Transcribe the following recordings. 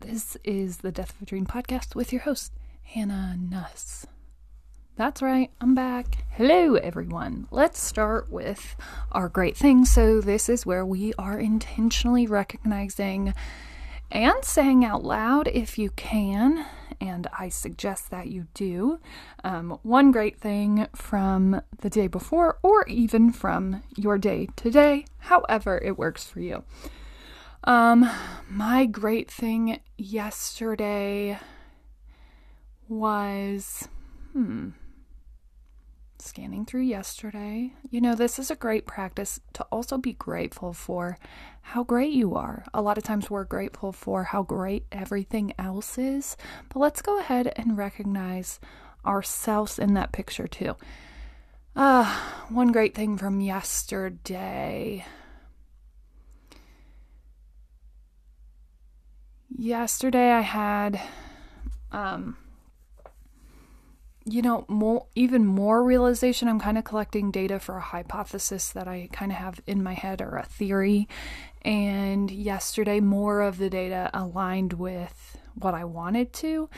This is the Death of a Dream podcast with your host, Hannah Nuss. That's right, I'm back. Hello, everyone. Let's start with our great thing. So, this is where we are intentionally recognizing and saying out loud, if you can, and I suggest that you do, um, one great thing from the day before or even from your day today, however it works for you. Um, my great thing yesterday was, hmm, scanning through yesterday. You know, this is a great practice to also be grateful for how great you are. A lot of times we're grateful for how great everything else is, but let's go ahead and recognize ourselves in that picture too. Uh, one great thing from yesterday. Yesterday I had um you know, more even more realization. I'm kind of collecting data for a hypothesis that I kind of have in my head or a theory. And yesterday, more of the data aligned with what I wanted to.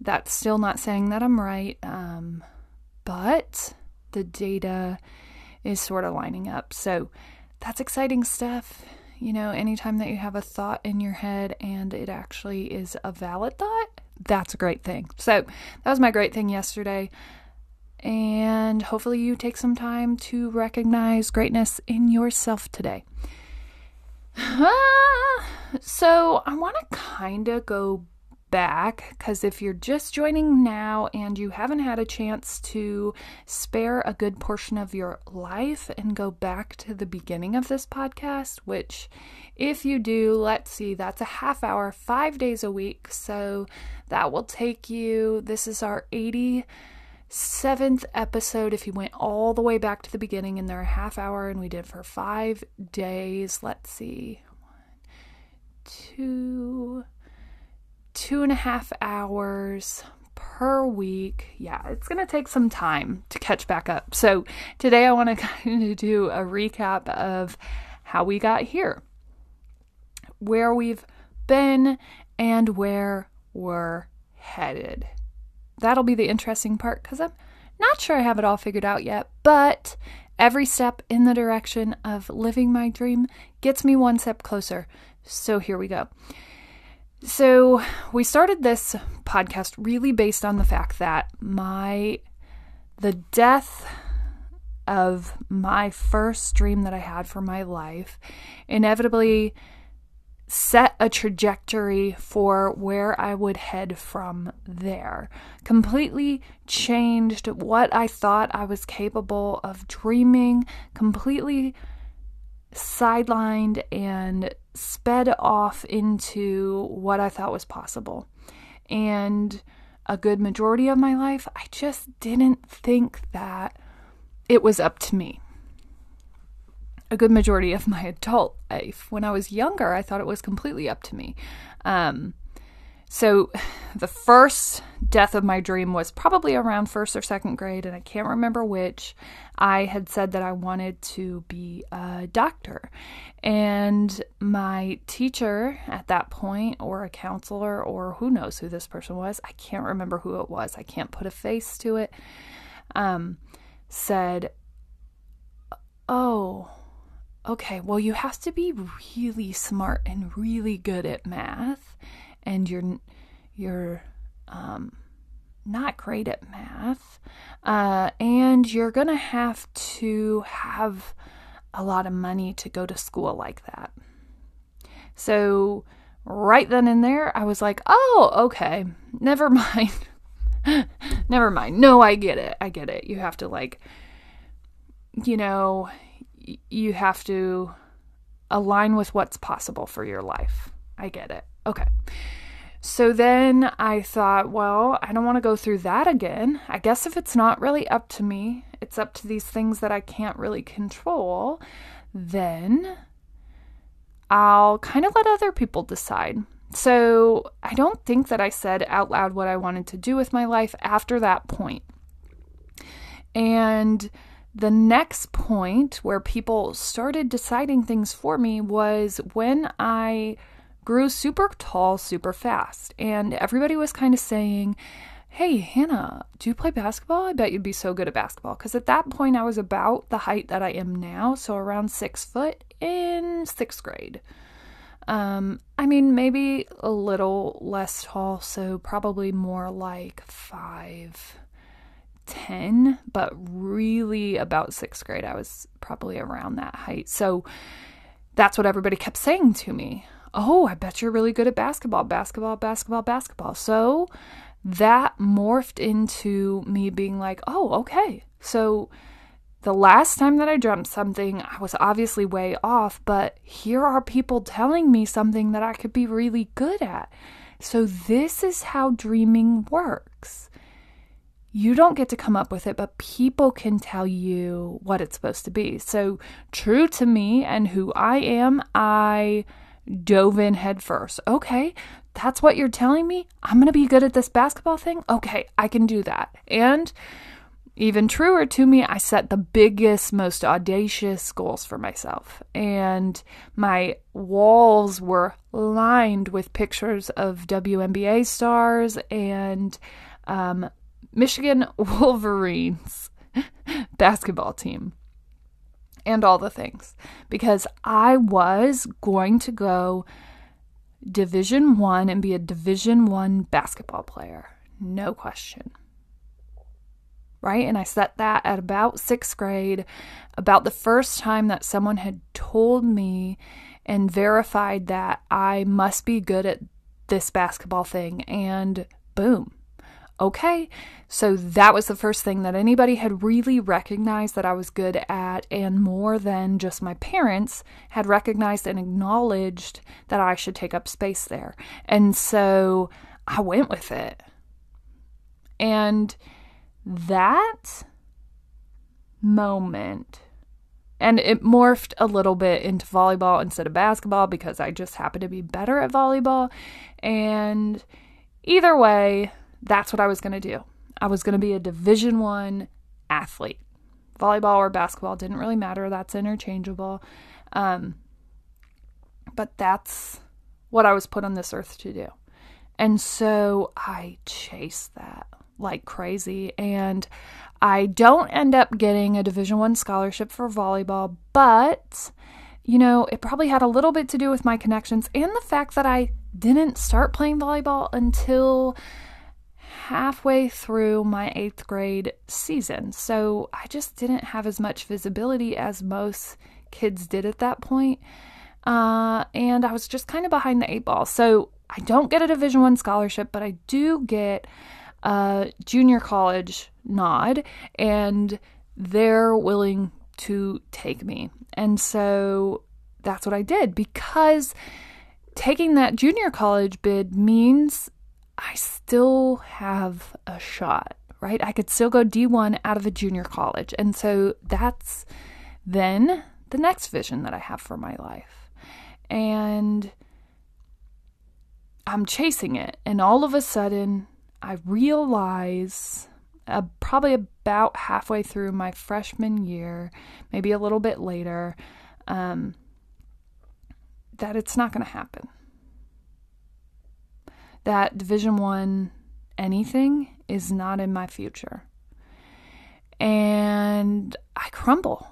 That's still not saying that I'm right, um, but the data is sort of lining up. So that's exciting stuff. You know, anytime that you have a thought in your head and it actually is a valid thought, that's a great thing. So that was my great thing yesterday. And hopefully, you take some time to recognize greatness in yourself today. so, I want to kind of go back because if you're just joining now and you haven't had a chance to spare a good portion of your life and go back to the beginning of this podcast, which if you do, let's see, that's a half hour, five days a week. So that will take you, this is our 87th episode. If you went all the way back to the beginning and they're a half hour and we did for five days, let's see, one, two, two and a half hours per week. Yeah, it's going to take some time to catch back up. So today I want to kind of do a recap of how we got here, where we've been, and where we're headed. That'll be the interesting part because I'm not sure I have it all figured out yet, but every step in the direction of living my dream gets me one step closer. So here we go. So, we started this podcast really based on the fact that my the death of my first dream that I had for my life inevitably set a trajectory for where I would head from there. Completely changed what I thought I was capable of dreaming, completely sidelined and sped off into what I thought was possible. And a good majority of my life, I just didn't think that it was up to me. A good majority of my adult life, when I was younger, I thought it was completely up to me. Um, so, the first death of my dream was probably around first or second grade, and I can't remember which. I had said that I wanted to be a doctor. And my teacher at that point, or a counselor, or who knows who this person was, I can't remember who it was, I can't put a face to it, um, said, Oh, okay, well, you have to be really smart and really good at math and you're you're um, not great at math, uh, and you're gonna have to have a lot of money to go to school like that. So right then and there, I was like, oh, okay, never mind. never mind. No, I get it. I get it. You have to, like, you know, you have to align with what's possible for your life. I get it. Okay. So then I thought, well, I don't want to go through that again. I guess if it's not really up to me, it's up to these things that I can't really control, then I'll kind of let other people decide. So I don't think that I said out loud what I wanted to do with my life after that point. And the next point where people started deciding things for me was when I grew super tall super fast. And everybody was kind of saying, Hey, Hannah, do you play basketball? I bet you'd be so good at basketball. Because at that point, I was about the height that I am now, so around six foot in sixth grade. Um, I mean, maybe a little less tall, so probably more like five, ten, but really about sixth grade, I was probably around that height. So that's what everybody kept saying to me. Oh, I bet you're really good at basketball, basketball, basketball, basketball. So that morphed into me being like, oh, okay. So the last time that I dreamt something, I was obviously way off, but here are people telling me something that I could be really good at. So this is how dreaming works. You don't get to come up with it, but people can tell you what it's supposed to be. So, true to me and who I am, I dove in headfirst. Okay, that's what you're telling me? I'm going to be good at this basketball thing? Okay, I can do that. And even truer to me, I set the biggest, most audacious goals for myself. And my walls were lined with pictures of WNBA stars and um, Michigan Wolverines basketball team and all the things because I was going to go Division 1 and be a Division 1 basketball player. No question. Right? And I set that at about 6th grade, about the first time that someone had told me and verified that I must be good at this basketball thing and boom. Okay, so that was the first thing that anybody had really recognized that I was good at, and more than just my parents had recognized and acknowledged that I should take up space there. And so I went with it. And that moment, and it morphed a little bit into volleyball instead of basketball because I just happened to be better at volleyball. And either way, that's what I was going to do. I was going to be a Division 1 athlete. Volleyball or basketball didn't really matter. That's interchangeable. Um, but that's what I was put on this earth to do. And so I chased that like crazy and I don't end up getting a division 1 scholarship for volleyball, but you know, it probably had a little bit to do with my connections and the fact that I didn't start playing volleyball until halfway through my eighth grade season. So I just didn't have as much visibility as most kids did at that point. Uh, and I was just kind of behind the eight ball. So I don't get a Division One scholarship, but I do get a junior college nod, and they're willing to take me. And so that's what I did because taking that junior college bid means I still have a shot, right? I could still go D1 out of a junior college. And so that's then the next vision that I have for my life. And I'm chasing it. And all of a sudden, I realize uh, probably about halfway through my freshman year, maybe a little bit later, um, that it's not going to happen that division 1 anything is not in my future. And i crumble.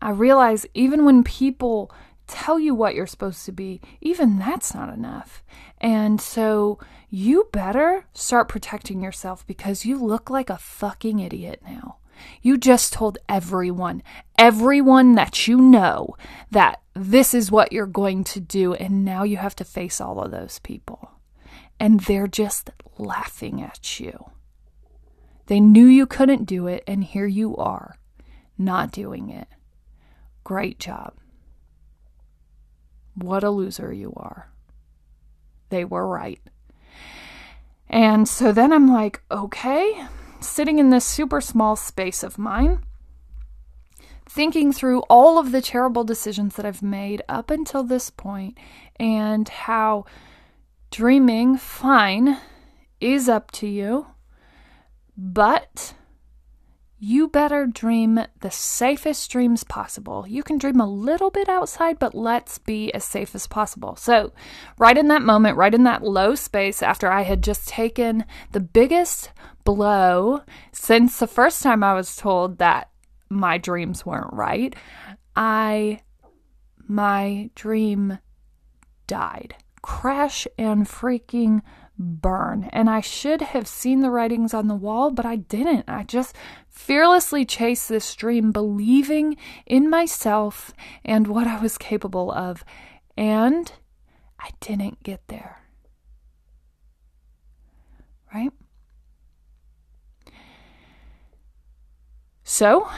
I realize even when people tell you what you're supposed to be even that's not enough. And so you better start protecting yourself because you look like a fucking idiot now you just told everyone, everyone that you know, that this is what you're going to do, and now you have to face all of those people. And they're just laughing at you. They knew you couldn't do it, and here you are, not doing it. Great job. What a loser you are. They were right. And so then I'm like, okay, sitting in this super small space of mine, thinking through all of the terrible decisions that I've made up until this point and how dreaming, fine, is up to you, but you better dream the safest dreams possible. You can dream a little bit outside, but let's be as safe as possible. So, right in that moment, right in that low space, after I had just taken the biggest blow since the first time I was told that my dreams weren't right, I, my dream died. Crash and freaking burn. And I should have seen the writings on the wall, but I didn't. I just fearlessly chase this dream, believing in myself and what I was capable of. And I didn't get there. Right? So,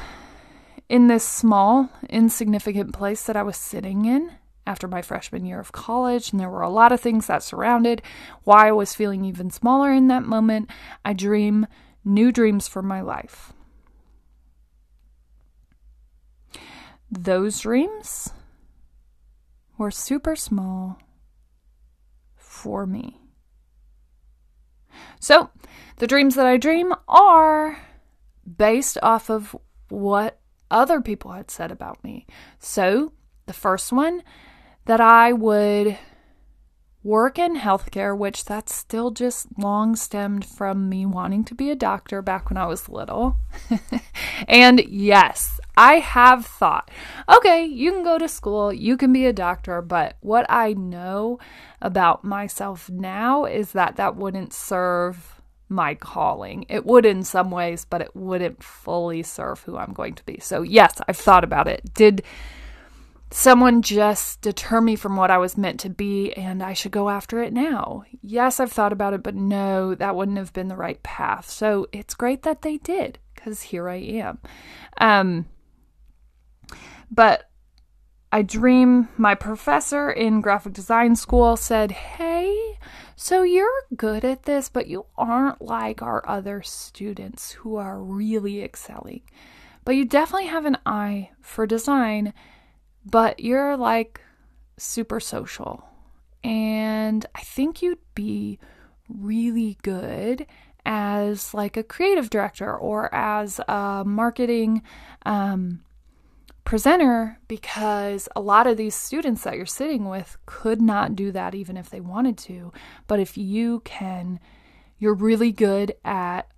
in this small, insignificant place that I was sitting in, after my freshman year of college, and there were a lot of things that surrounded why I was feeling even smaller in that moment. I dream new dreams for my life. Those dreams were super small for me. So, the dreams that I dream are based off of what other people had said about me. So, the first one that I would work in healthcare, which that's still just long stemmed from me wanting to be a doctor back when I was little. and yes, I have thought, okay, you can go to school, you can be a doctor, but what I know about myself now is that that wouldn't serve my calling. It would in some ways, but it wouldn't fully serve who I'm going to be. So, yes, I've thought about it. Did someone just deter me from what I was meant to be and I should go after it now. Yes, I've thought about it, but no, that wouldn't have been the right path. So it's great that they did because here I am. Um, but I dream my professor in graphic design school said, Hey, so you're good at this, but you aren't like our other students who are really excelling. But you definitely have an eye for design but you're like super social. And I think you'd be really good as like a creative director or as a marketing um, presenter because a lot of these students that you're sitting with could not do that even if they wanted to. But if you can, you're really good at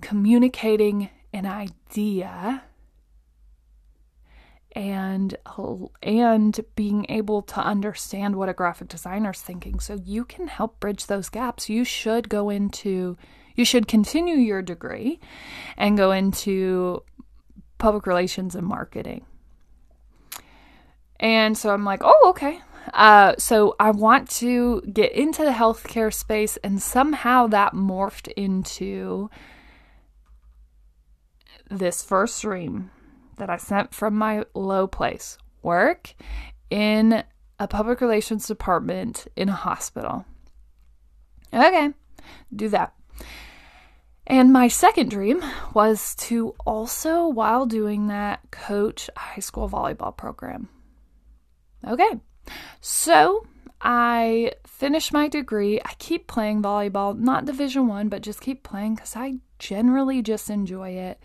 communicating an idea and and being able to understand what a graphic designer is thinking. So you can help bridge those gaps. You should go into you should continue your degree and go into public relations and marketing. And so i'm like oh okay. Uh, so i want to get into the healthcare space and somehow that morphed into this first dream that I sent from my low place work in a public relations department in a hospital. Okay, do that. And my second dream was to also, while doing that, coach a high school volleyball program. Okay, so I finished my degree. I keep playing volleyball, not Division One, but just keep playing because I generally just enjoy it.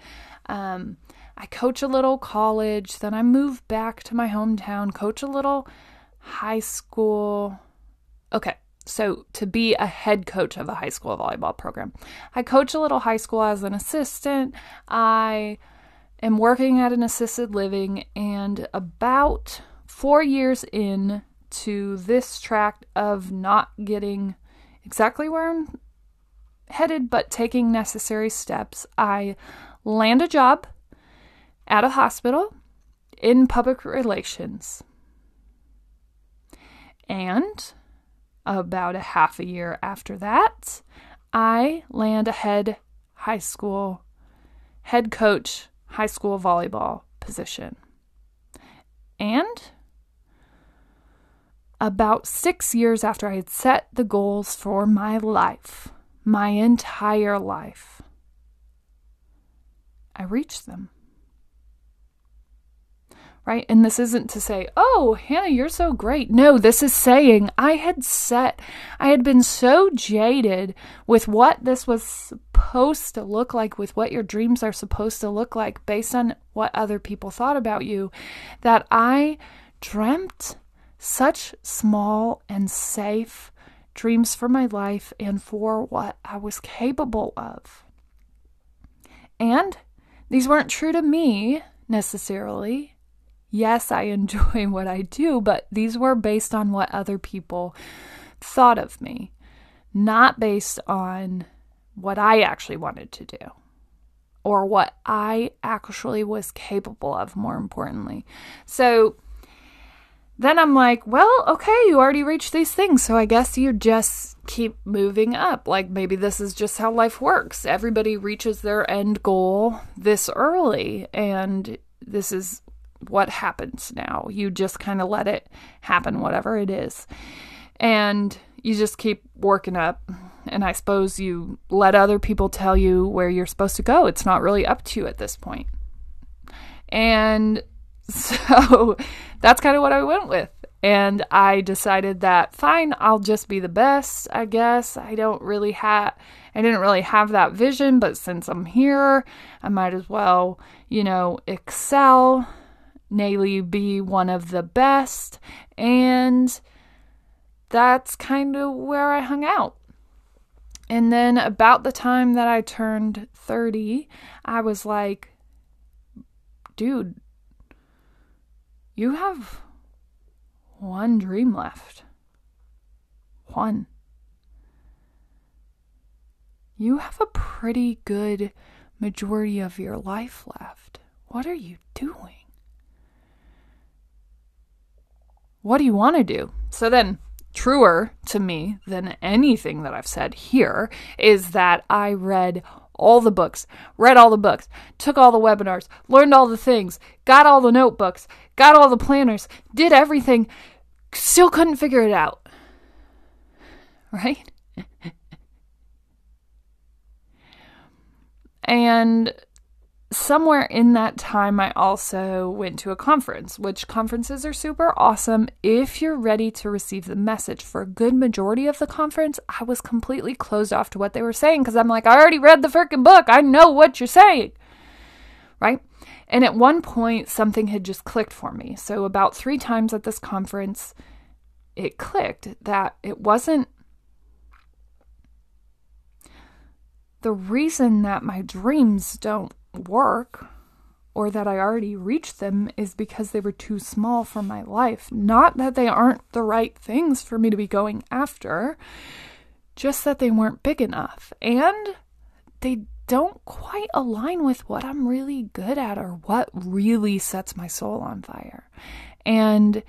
Um, I coach a little college, then I move back to my hometown, coach a little high school. Okay, so to be a head coach of a high school volleyball program, I coach a little high school as an assistant. I am working at an assisted living, and about four years in to this tract of not getting exactly where I'm headed, but taking necessary steps, I land a job at a hospital in public relations. And about a half a year after that, I land a head high school, head coach high school volleyball position. And about six years after I had set the goals for my life, my entire life, I reached them right? And this isn't to say, oh, Hannah, you're so great. No, this is saying I had set, I had been so jaded with what this was supposed to look like, with what your dreams are supposed to look like based on what other people thought about you, that I dreamt such small and safe dreams for my life and for what I was capable of. And these weren't true to me necessarily yes, I enjoy what I do, but these were based on what other people thought of me, not based on what I actually wanted to do or what I actually was capable of, more importantly. So then I'm like, well, okay, you already reached these things, so I guess you just keep moving up. Like maybe this is just how life works. Everybody reaches their end goal this early, and this is what happens now. You just kind of let it happen, whatever it is. And you just keep working up. And I suppose you let other people tell you where you're supposed to go. It's not really up to you at this point. And so that's kind of what I went with. And I decided that fine, I'll just be the best, I guess. I don't really have I didn't really have that vision, but since I'm here, I might as well, you know, excel Nayely be one of the best, and that's kind of where I hung out. And then about the time that I turned 30, I was like, dude, you have one dream left. One. You have a pretty good majority of your life left. What are you doing? What do you want to do? So then, truer to me than anything that I've said here is that I read all the books, read all the books, took all the webinars, learned all the things, got all the notebooks, got all the planners, did everything, still couldn't figure it out. Right? and somewhere in that time, I also went to a conference, which conferences are super awesome if you're ready to receive the message. For a good majority of the conference, I was completely closed off to what they were saying because I'm like, I already read the freaking book. I know what you're saying. Right? And at one point, something had just clicked for me. So, about three times at this conference, it clicked that it wasn't the reason that my dreams don't work or that I already reached them is because they were too small for my life. Not that they aren't the right things for me to be going after, just that they weren't big enough. And they don't quite align with what I'm really good at or what really sets my soul on fire. And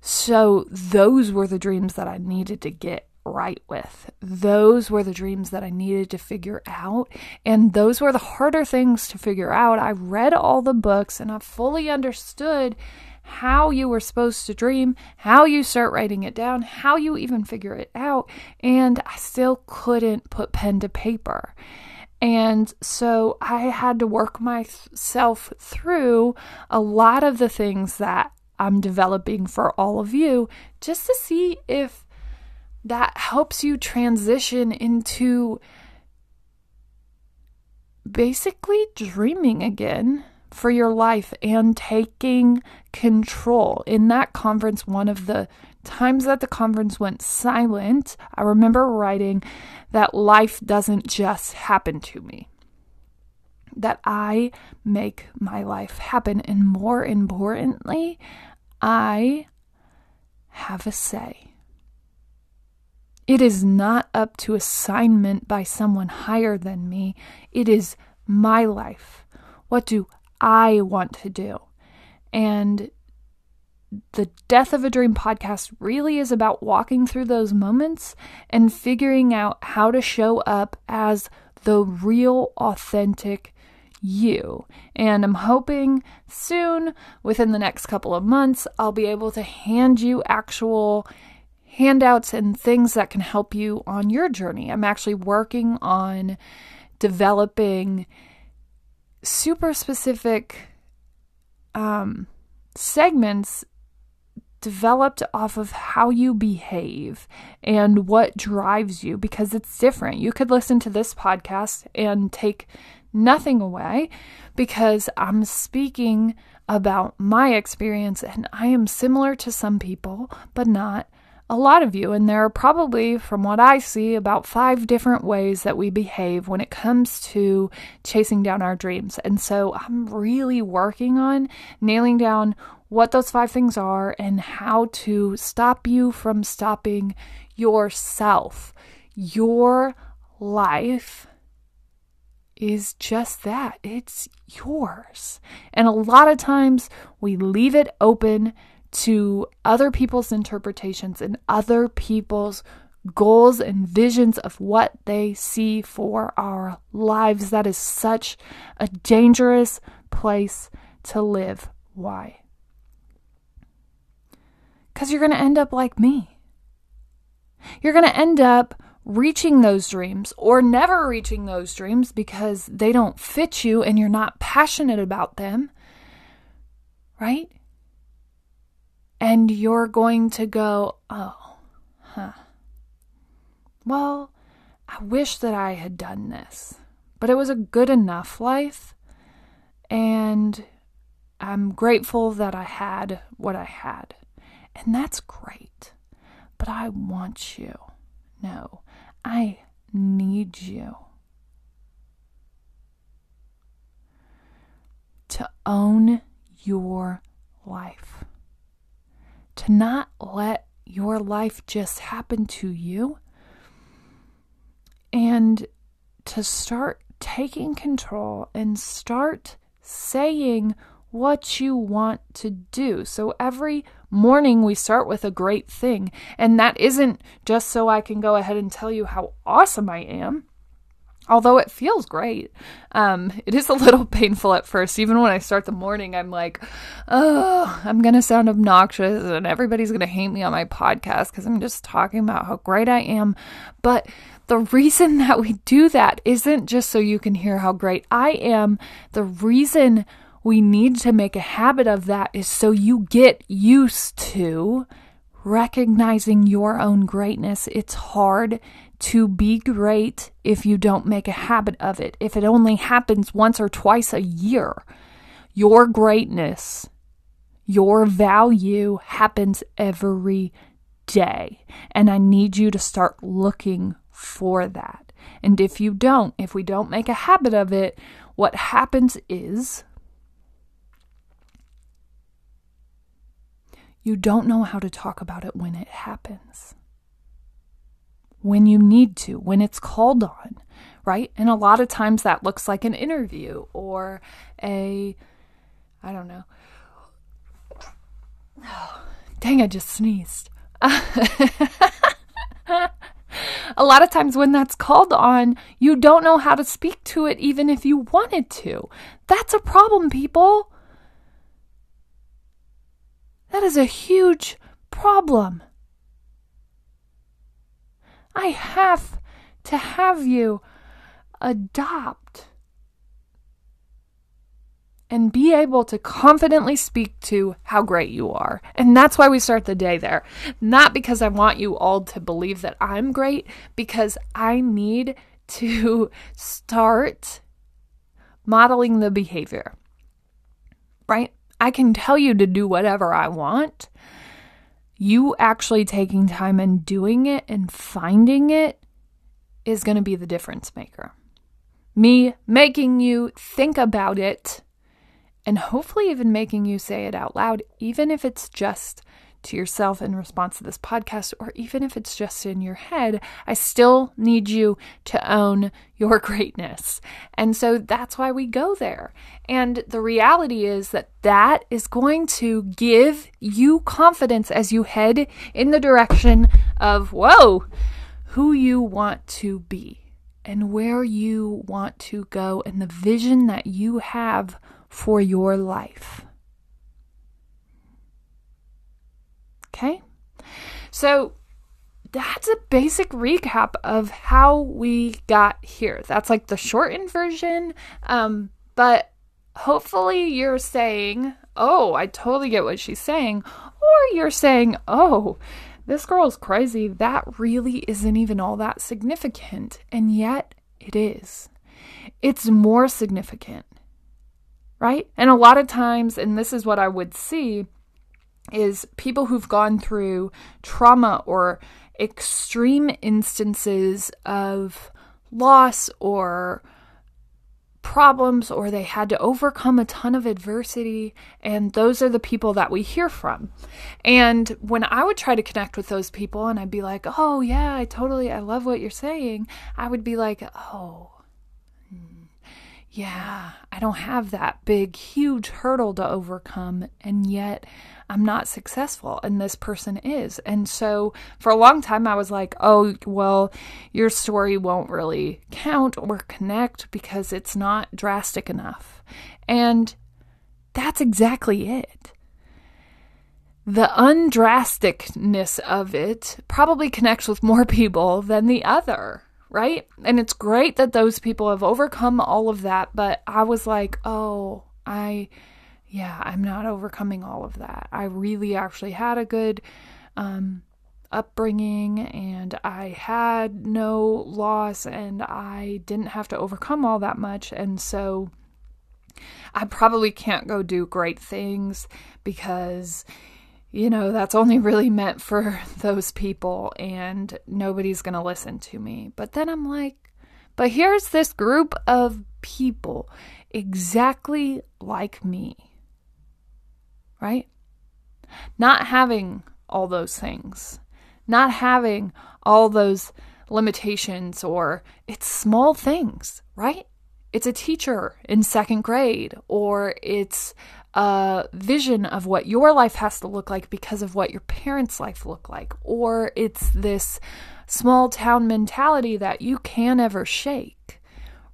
so those were the dreams that I needed to get right with. Those were the dreams that I needed to figure out. And those were the harder things to figure out. I read all the books and I fully understood how you were supposed to dream, how you start writing it down, how you even figure it out. And I still couldn't put pen to paper. And so I had to work myself through a lot of the things that I'm developing for all of you just to see if that helps you transition into basically dreaming again for your life and taking control. In that conference, one of the times that the conference went silent, I remember writing that life doesn't just happen to me, that I make my life happen. And more importantly, I have a say. It is not up to assignment by someone higher than me. It is my life. What do I want to do? And the Death of a Dream podcast really is about walking through those moments and figuring out how to show up as the real, authentic you. And I'm hoping soon, within the next couple of months, I'll be able to hand you actual handouts and things that can help you on your journey. I'm actually working on developing super specific um, segments developed off of how you behave and what drives you because it's different. You could listen to this podcast and take nothing away because I'm speaking about my experience and I am similar to some people, but not a lot of you. And there are probably, from what I see, about five different ways that we behave when it comes to chasing down our dreams. And so I'm really working on nailing down what those five things are and how to stop you from stopping yourself. Your life is just that it's yours. And a lot of times we leave it open to other people's interpretations and other people's goals and visions of what they see for our lives. That is such a dangerous place to live. Why? Because you're going to end up like me. You're going to end up reaching those dreams or never reaching those dreams because they don't fit you and you're not passionate about them, right? And you're going to go, oh, huh. Well, I wish that I had done this, but it was a good enough life. And I'm grateful that I had what I had. And that's great. But I want you. No, I need you to own your life. To not let your life just happen to you. And to start taking control and start saying what you want to do. So every morning we start with a great thing. And that isn't just so I can go ahead and tell you how awesome I am. Although it feels great, um, it is a little painful at first. Even when I start the morning, I'm like, oh, I'm to sound obnoxious and everybody's to hate me on my podcast because I'm just talking about how great I am. But the reason that we do that isn't just so you can hear how great I am. The reason we need to make a habit of that is so you get used to recognizing your own greatness. It's hard to be great if you don't make a habit of it. If it only happens once or twice a year, your greatness, your value happens every day. And I need you to start looking for that. And if you don't, if we don't make a habit of it, what happens is You don't know how to talk about it when it happens. When you need to, when it's called on, right? And a lot of times that looks like an interview or a, I don't know. Oh, dang, I just sneezed. a lot of times when that's called on, you don't know how to speak to it even if you wanted to. That's a problem, people. That is a huge problem. I have to have you adopt and be able to confidently speak to how great you are. And that's why we start the day there. Not because I want you all to believe that I'm great, because I need to start modeling the behavior. Right? I can tell you to do whatever I want. You actually taking time and doing it and finding it is going to be the difference maker. Me making you think about it and hopefully even making you say it out loud, even if it's just to yourself in response to this podcast, or even if it's just in your head, I still need you to own your greatness. And so that's why we go there. And the reality is that that is going to give you confidence as you head in the direction of, whoa, who you want to be and where you want to go and the vision that you have for your life. Okay? So that's a basic recap of how we got here. That's like the shortened version. Um, but hopefully you're saying, oh, I totally get what she's saying. Or you're saying, oh, this girl's crazy. That really isn't even all that significant. And yet it is. It's more significant, right? And a lot of times, and this is what I would see, is people who've gone through trauma or extreme instances of loss or problems or they had to overcome a ton of adversity and those are the people that we hear from. And when I would try to connect with those people and I'd be like, "Oh yeah, I totally I love what you're saying." I would be like, "Oh, yeah, I don't have that big, huge hurdle to overcome, and yet I'm not successful, and this person is. And so for a long time, I was like, oh, well, your story won't really count or connect because it's not drastic enough. And that's exactly it. The undrasticness of it probably connects with more people than the other right? And it's great that those people have overcome all of that, but I was like, oh, I, yeah, I'm not overcoming all of that. I really actually had a good um, upbringing and I had no loss and I didn't have to overcome all that much. And so I probably can't go do great things because you know, that's only really meant for those people and nobody's going to listen to me. But then I'm like, but here's this group of people exactly like me, right? Not having all those things, not having all those limitations, or it's small things, right? It's a teacher in second grade, or it's a vision of what your life has to look like because of what your parents' life look like, or it's this small town mentality that you can't ever shake,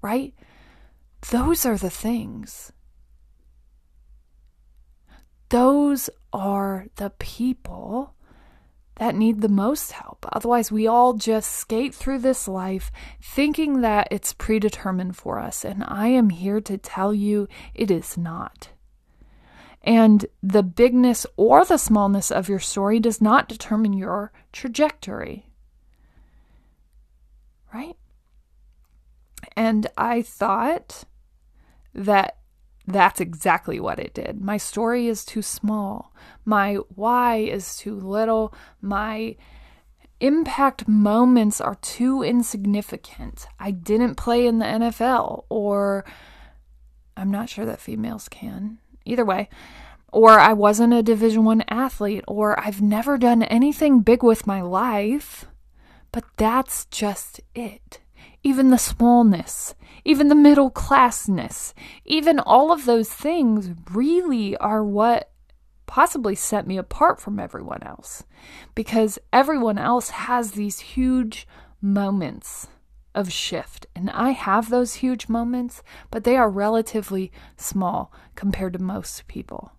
right? Those are the things. Those are the people that need the most help. Otherwise, we all just skate through this life thinking that it's predetermined for us. And I am here to tell you it is not. And the bigness or the smallness of your story does not determine your trajectory. Right? And I thought that that's exactly what it did. My story is too small. My why is too little. My impact moments are too insignificant. I didn't play in the NFL, or I'm not sure that females can either way. Or I wasn't a division 1 athlete or I've never done anything big with my life but that's just it. Even the smallness even the middle classness even all of those things really are what possibly set me apart from everyone else. Because everyone else has these huge moments of shift. And I have those huge moments, but they are relatively small compared to most people.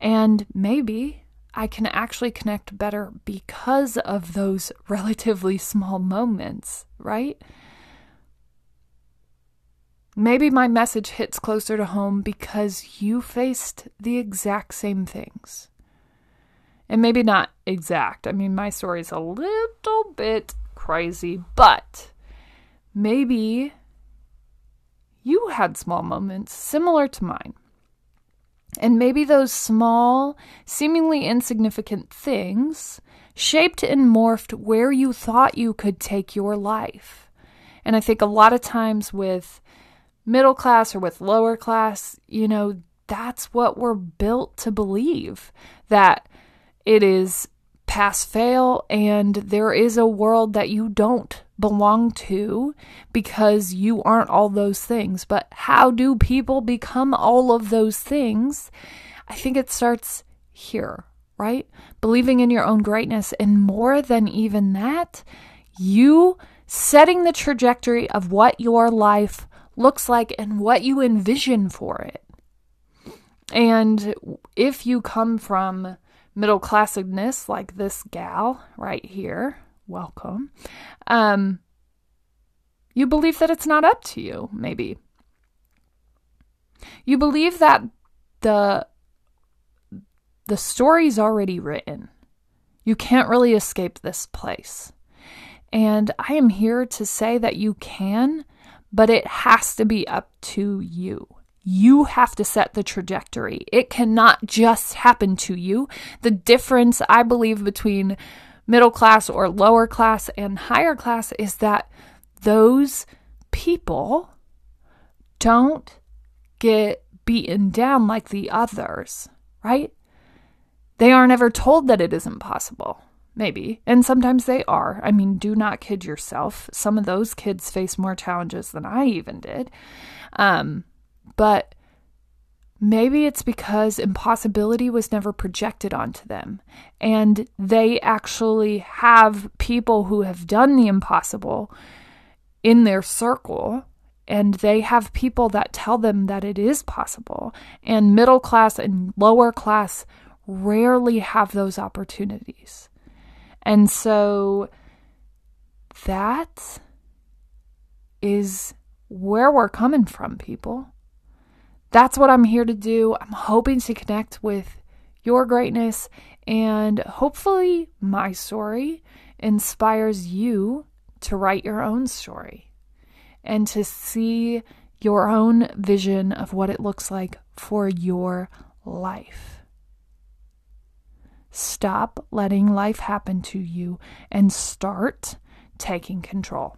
And maybe I can actually connect better because of those relatively small moments, right? Maybe my message hits closer to home because you faced the exact same things. And maybe not exact. I mean, my story is a little bit crazy, but maybe you had small moments similar to mine. And maybe those small, seemingly insignificant things shaped and morphed where you thought you could take your life. And I think a lot of times with middle class or with lower class, you know, that's what we're built to believe that it is pass fail and there is a world that you don't belong to because you aren't all those things. But how do people become all of those things? I think it starts here, right? Believing in your own greatness. And more than even that, you setting the trajectory of what your life looks like and what you envision for it. And if you come from middle classedness like this gal right here, welcome. Um, you believe that it's not up to you, maybe. You believe that the the story's already written. You can't really escape this place. And I am here to say that you can, but it has to be up to you. You have to set the trajectory. It cannot just happen to you. The difference, I believe, between middle class or lower class and higher class is that those people don't get beaten down like the others, right? They aren't ever told that it is impossible. Maybe. And sometimes they are. I mean, do not kid yourself. Some of those kids face more challenges than I even did. Um, but maybe it's because impossibility was never projected onto them. And they actually have people who have done the impossible in their circle and they have people that tell them that it is possible. And middle class and lower class rarely have those opportunities. And so that is where we're coming from, people. That's what I'm here to do. I'm hoping to connect with your greatness and hopefully my story inspires you to write your own story and to see your own vision of what it looks like for your life. Stop letting life happen to you and start taking control.